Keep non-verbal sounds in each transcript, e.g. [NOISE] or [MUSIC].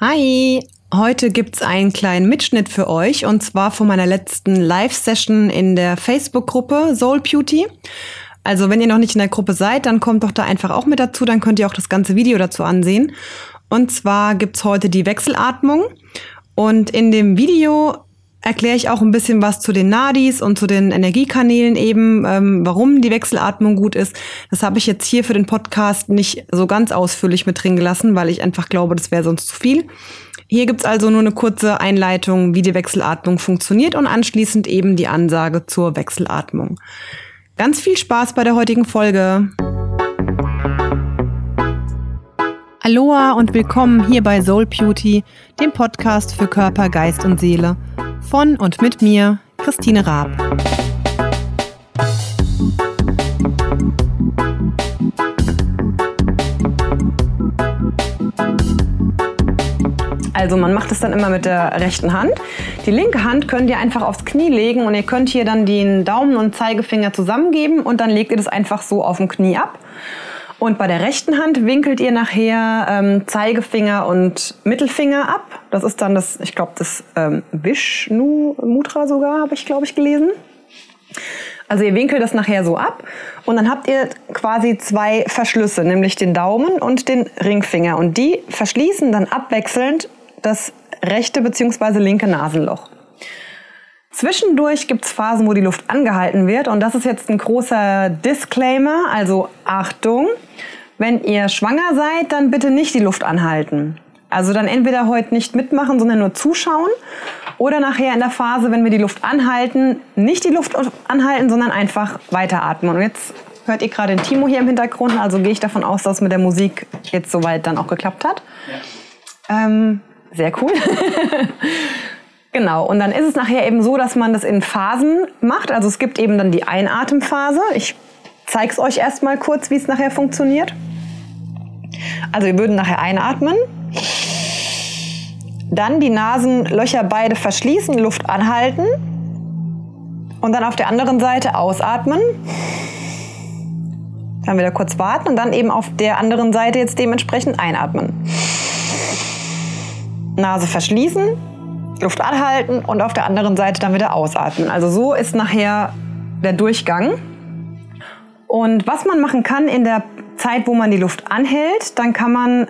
Hi, heute gibt's einen kleinen Mitschnitt für euch und zwar von meiner letzten Live-Session in der Facebook-Gruppe Soul Beauty. Also wenn ihr noch nicht in der Gruppe seid, dann kommt doch da einfach auch mit dazu, dann könnt ihr auch das ganze Video dazu ansehen. Und zwar gibt's heute die Wechselatmung und in dem Video erkläre ich auch ein bisschen was zu den Nadis und zu den Energiekanälen eben, ähm, warum die Wechselatmung gut ist. Das habe ich jetzt hier für den Podcast nicht so ganz ausführlich mit drin gelassen, weil ich einfach glaube, das wäre sonst zu viel. Hier gibt's also nur eine kurze Einleitung, wie die Wechselatmung funktioniert und anschließend eben die Ansage zur Wechselatmung. Ganz viel Spaß bei der heutigen Folge. Aloha und willkommen hier bei Soul Beauty, dem Podcast für Körper, Geist und Seele. Von und mit mir, Christine Raab. Also man macht es dann immer mit der rechten Hand. Die linke Hand könnt ihr einfach aufs Knie legen und ihr könnt hier dann den Daumen und Zeigefinger zusammengeben und dann legt ihr das einfach so auf dem Knie ab. Und bei der rechten Hand winkelt ihr nachher ähm, Zeigefinger und Mittelfinger ab. Das ist dann das, ich glaube, das ähm, Vishnu Mudra sogar, habe ich, glaube ich, gelesen. Also ihr winkelt das nachher so ab und dann habt ihr quasi zwei Verschlüsse, nämlich den Daumen und den Ringfinger. Und die verschließen dann abwechselnd das rechte bzw. linke Nasenloch. Zwischendurch gibt es Phasen, wo die Luft angehalten wird. Und das ist jetzt ein großer Disclaimer, also Achtung. Wenn ihr schwanger seid, dann bitte nicht die Luft anhalten. Also dann entweder heute nicht mitmachen, sondern nur zuschauen. Oder nachher in der Phase, wenn wir die Luft anhalten, nicht die Luft anhalten, sondern einfach weiteratmen. Und jetzt hört ihr gerade den Timo hier im Hintergrund. Also gehe ich davon aus, dass mit der Musik jetzt soweit dann auch geklappt hat. Ja. Ähm, sehr cool. [LAUGHS] Genau, und dann ist es nachher eben so, dass man das in Phasen macht. Also es gibt eben dann die Einatemphase. Ich zeige es euch erstmal kurz, wie es nachher funktioniert. Also wir würden nachher einatmen, dann die Nasenlöcher beide verschließen, Luft anhalten und dann auf der anderen Seite ausatmen. Dann wieder kurz warten und dann eben auf der anderen Seite jetzt dementsprechend einatmen. Nase verschließen, Luft anhalten und auf der anderen Seite dann wieder ausatmen. Also so ist nachher der Durchgang. Und was man machen kann in der Zeit, wo man die Luft anhält, dann kann man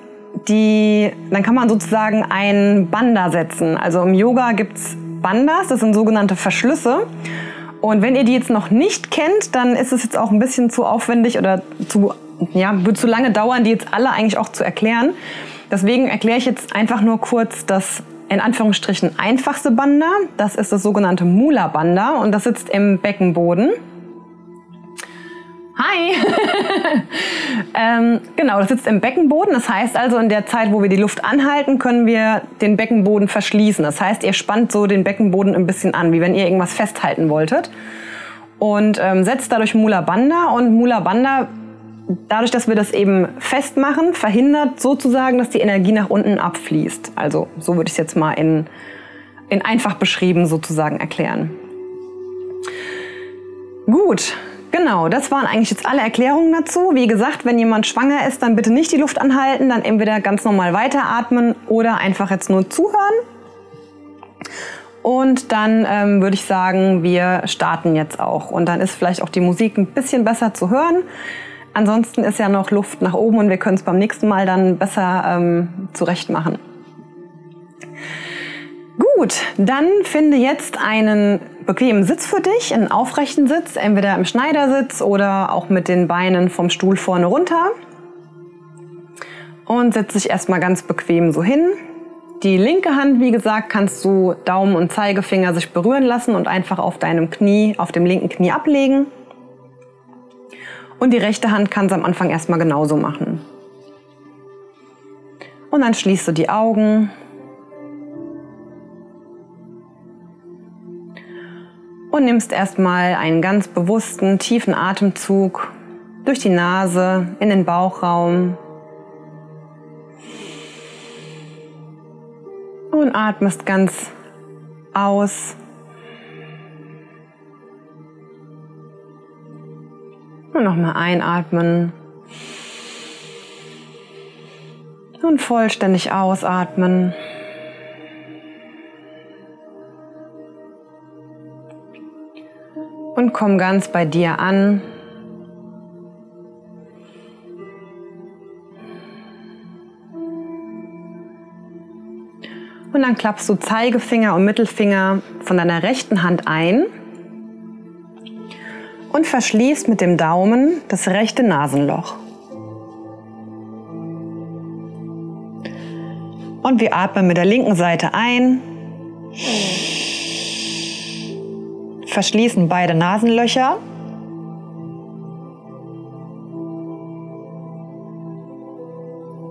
die, dann kann man sozusagen ein Banda setzen. Also im Yoga gibt es Bandas, das sind sogenannte Verschlüsse. Und wenn ihr die jetzt noch nicht kennt, dann ist es jetzt auch ein bisschen zu aufwendig oder zu, ja, wird zu lange dauern, die jetzt alle eigentlich auch zu erklären. Deswegen erkläre ich jetzt einfach nur kurz das in Anführungsstrichen einfachste Banda. Das ist das sogenannte Mula Banda und das sitzt im Beckenboden. Hi! [LAUGHS] ähm, genau, das sitzt im Beckenboden. Das heißt also, in der Zeit, wo wir die Luft anhalten, können wir den Beckenboden verschließen. Das heißt, ihr spannt so den Beckenboden ein bisschen an, wie wenn ihr irgendwas festhalten wolltet. Und ähm, setzt dadurch Mula Banda. Und Mula Banda dadurch, dass wir das eben festmachen, verhindert sozusagen, dass die Energie nach unten abfließt. Also so würde ich es jetzt mal in, in einfach beschrieben sozusagen erklären. Gut, genau, das waren eigentlich jetzt alle Erklärungen dazu. Wie gesagt, wenn jemand schwanger ist, dann bitte nicht die Luft anhalten, dann entweder ganz normal weiteratmen oder einfach jetzt nur zuhören. Und dann ähm, würde ich sagen, wir starten jetzt auch. Und dann ist vielleicht auch die Musik ein bisschen besser zu hören. Ansonsten ist ja noch Luft nach oben und wir können es beim nächsten Mal dann besser ähm, zurecht machen. Gut, dann finde jetzt einen bequemen Sitz für dich, einen aufrechten Sitz, entweder im Schneidersitz oder auch mit den Beinen vom Stuhl vorne runter. Und setz dich erstmal ganz bequem so hin. Die linke Hand, wie gesagt, kannst du Daumen und Zeigefinger sich berühren lassen und einfach auf deinem Knie, auf dem linken Knie ablegen. Und die rechte Hand kann es am Anfang erstmal genauso machen. Und dann schließt du die Augen. Und nimmst erstmal einen ganz bewussten, tiefen Atemzug durch die Nase in den Bauchraum. Und atmest ganz aus Und nochmal einatmen. Und vollständig ausatmen. Und komm ganz bei dir an. Und dann klappst du Zeigefinger und Mittelfinger von deiner rechten Hand ein und verschließt mit dem Daumen das rechte Nasenloch. Und wir atmen mit der linken Seite ein, verschließen beide Nasenlöcher.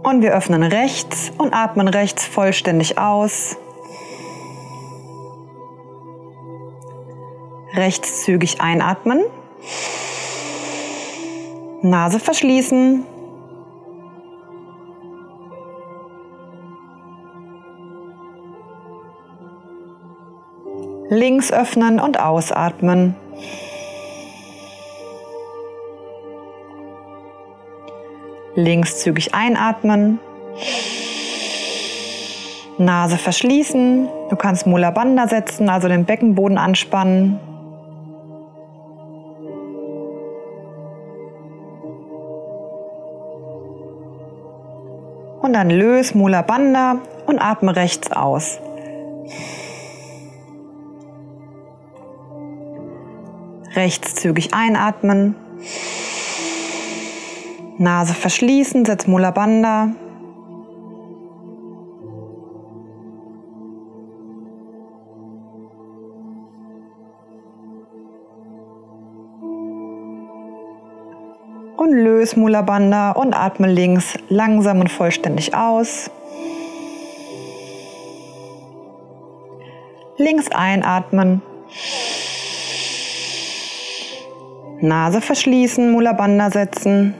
Und wir öffnen rechts und atmen rechts vollständig aus. Rechts zügig einatmen. Nase verschließen. Links öffnen und ausatmen. Links zügig einatmen. Nase verschließen. Du kannst Mula Bandha setzen, also den Beckenboden anspannen. Und dann löse Mula Bandha und atme rechts aus. Rechts zügig einatmen. Nase verschließen, setz Mula Bandha. Und löse Mula Bandha und atme links langsam und vollständig aus. Links einatmen. Nase verschließen, Mula Bandha setzen.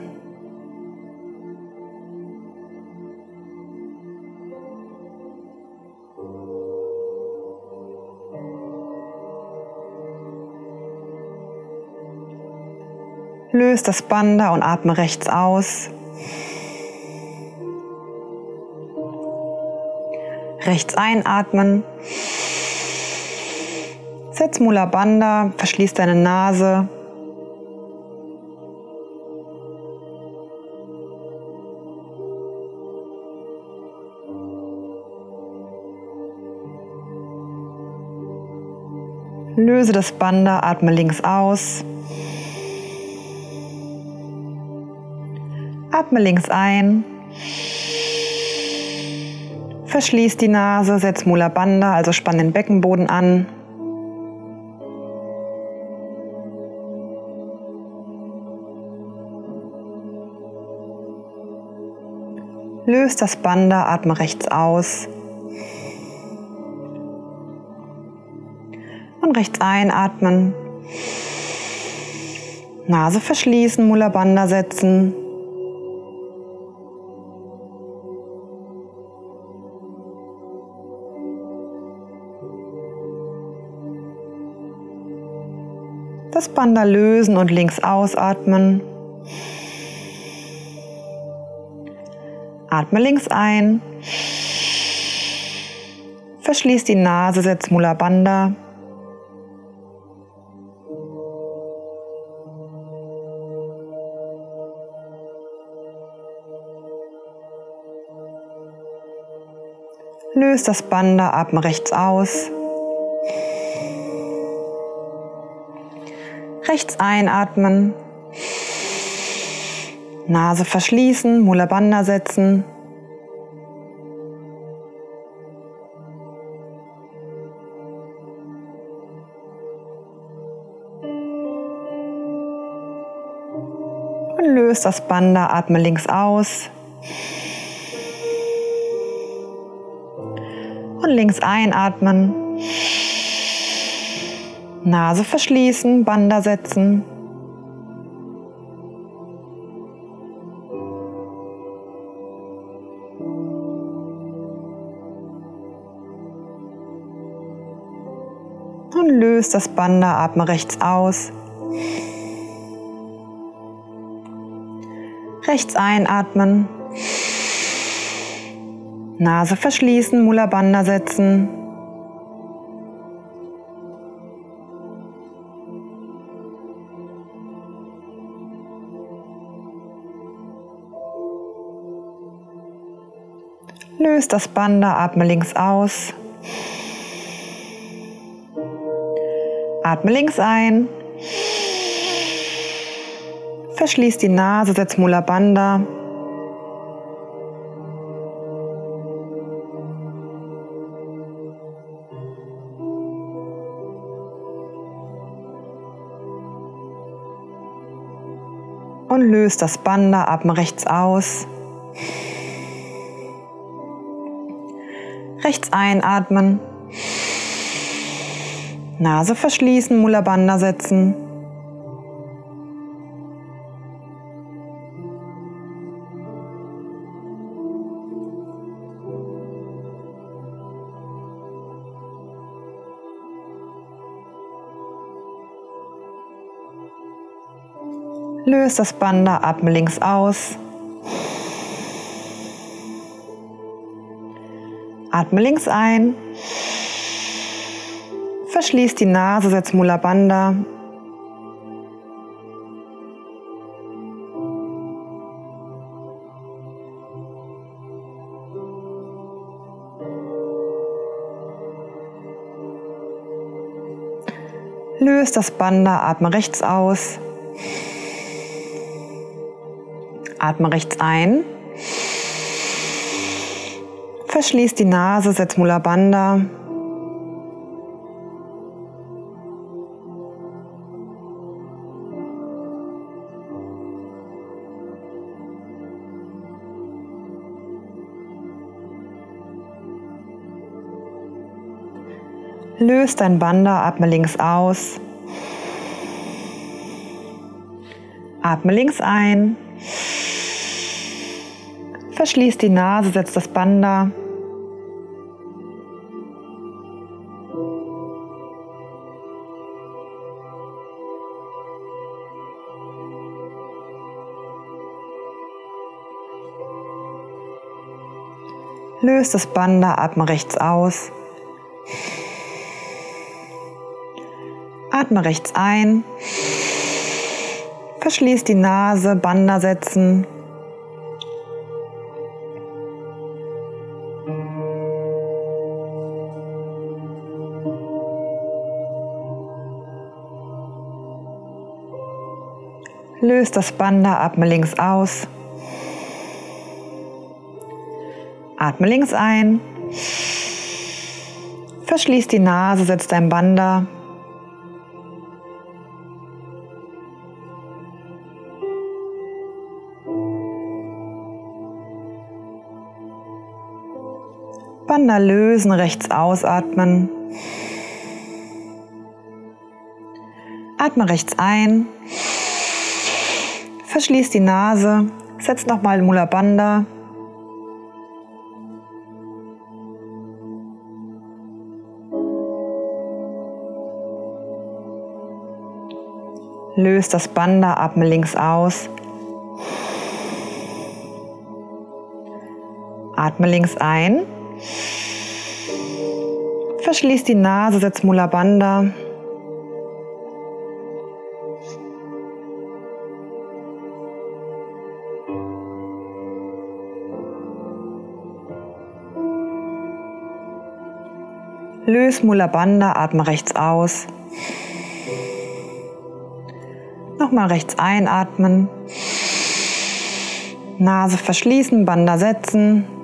Löse das Bandha und atme rechts aus. Rechts einatmen. Setz Mula Bandha, verschließ deine Nase. Löse das Bandha, atme links aus. Atme links ein. Verschließ die Nase, setz Mula Bandha, also spann den Beckenboden an. Löst das Bandha, atme rechts aus. Und rechts einatmen. Nase verschließen, Mula Bandha setzen. Das Bandha lösen und links ausatmen. Atme links ein. Verschließ die Nase, setz Mula Bandha. Löst das Bandha, atme rechts aus. Rechts einatmen. Nase verschließen, Mula Bandha setzen. Und löst das Bandha, atme links aus. Und links einatmen. Nase verschließen, Bandha setzen. Und löst das Bandha, atme rechts aus. Rechts einatmen. Nase verschließen, Mula Bandha setzen. Löst das Bandha, atme links aus. Atme links ein. Verschließ die Nase, setz Mula Bandha. Und löst das Bandha, atme rechts aus. Rechts einatmen. Nase verschließen, Mula Bandha setzen. Löst das Bandha, atme links aus. Atme links ein. Verschließ die Nase, setz Mula Bandha. Löst das Bandha, atme rechts aus. Atme rechts ein. Verschließ die Nase, setz Mula Bandha. Löst dein Bandha, atme links aus. Atme links ein. Verschließ die Nase, setz das Bandha. Löst das Bandha, atme rechts aus. Atme rechts ein. Verschließ die Nase, Bandha setzen. Löst das Bandha, atme links aus. Atme links ein. Verschließ die Nase, setz dein Bandha. Bandha lösen, rechts ausatmen. Atme rechts ein. Verschließ die Nase. Setz nochmal Mula Bandha. Löst das Bandha, atme links aus. Atme links ein. Verschließ die Nase, setz Mula Bandha. Löse Mula Bandha, atme rechts aus. Nochmal rechts einatmen. Nase verschließen, Bandha setzen.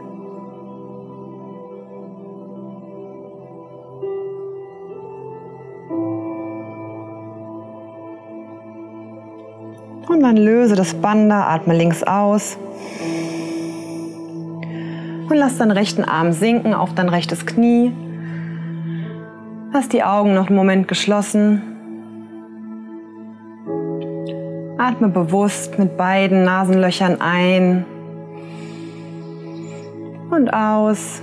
Dann löse das Bandha, atme links aus. Und lass deinen rechten Arm sinken auf dein rechtes Knie. Lass die Augen noch einen Moment geschlossen. Atme bewusst mit beiden Nasenlöchern ein und aus.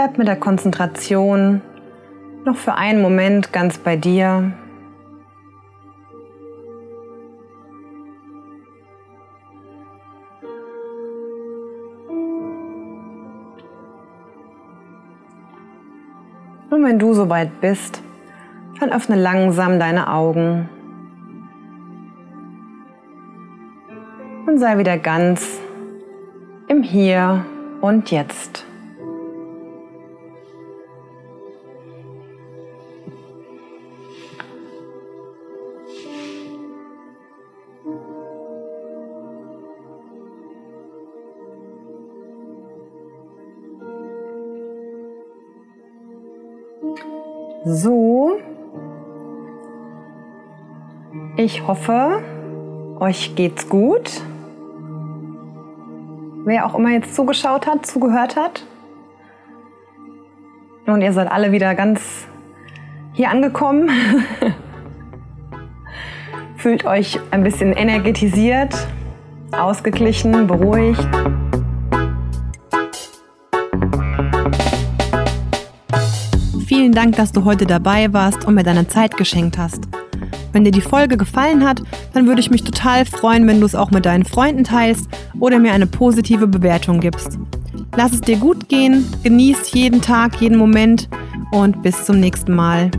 Bleib mit der Konzentration noch für einen Moment ganz bei dir. Und wenn du soweit bist, dann öffne langsam deine Augen und sei wieder ganz im Hier und Jetzt. So. Ich hoffe, euch geht's gut. Wer auch immer jetzt zugeschaut hat, zugehört hat. Und ihr seid alle wieder ganz hier angekommen. [LAUGHS] Fühlt euch ein bisschen energetisiert, ausgeglichen, beruhigt. Vielen Dank, dass du heute dabei warst und mir deine Zeit geschenkt hast. Wenn dir die Folge gefallen hat, dann würde ich mich total freuen, wenn du es auch mit deinen Freunden teilst oder mir eine positive Bewertung gibst. Lass es dir gut gehen, genieß jeden Tag, jeden Moment und bis zum nächsten Mal.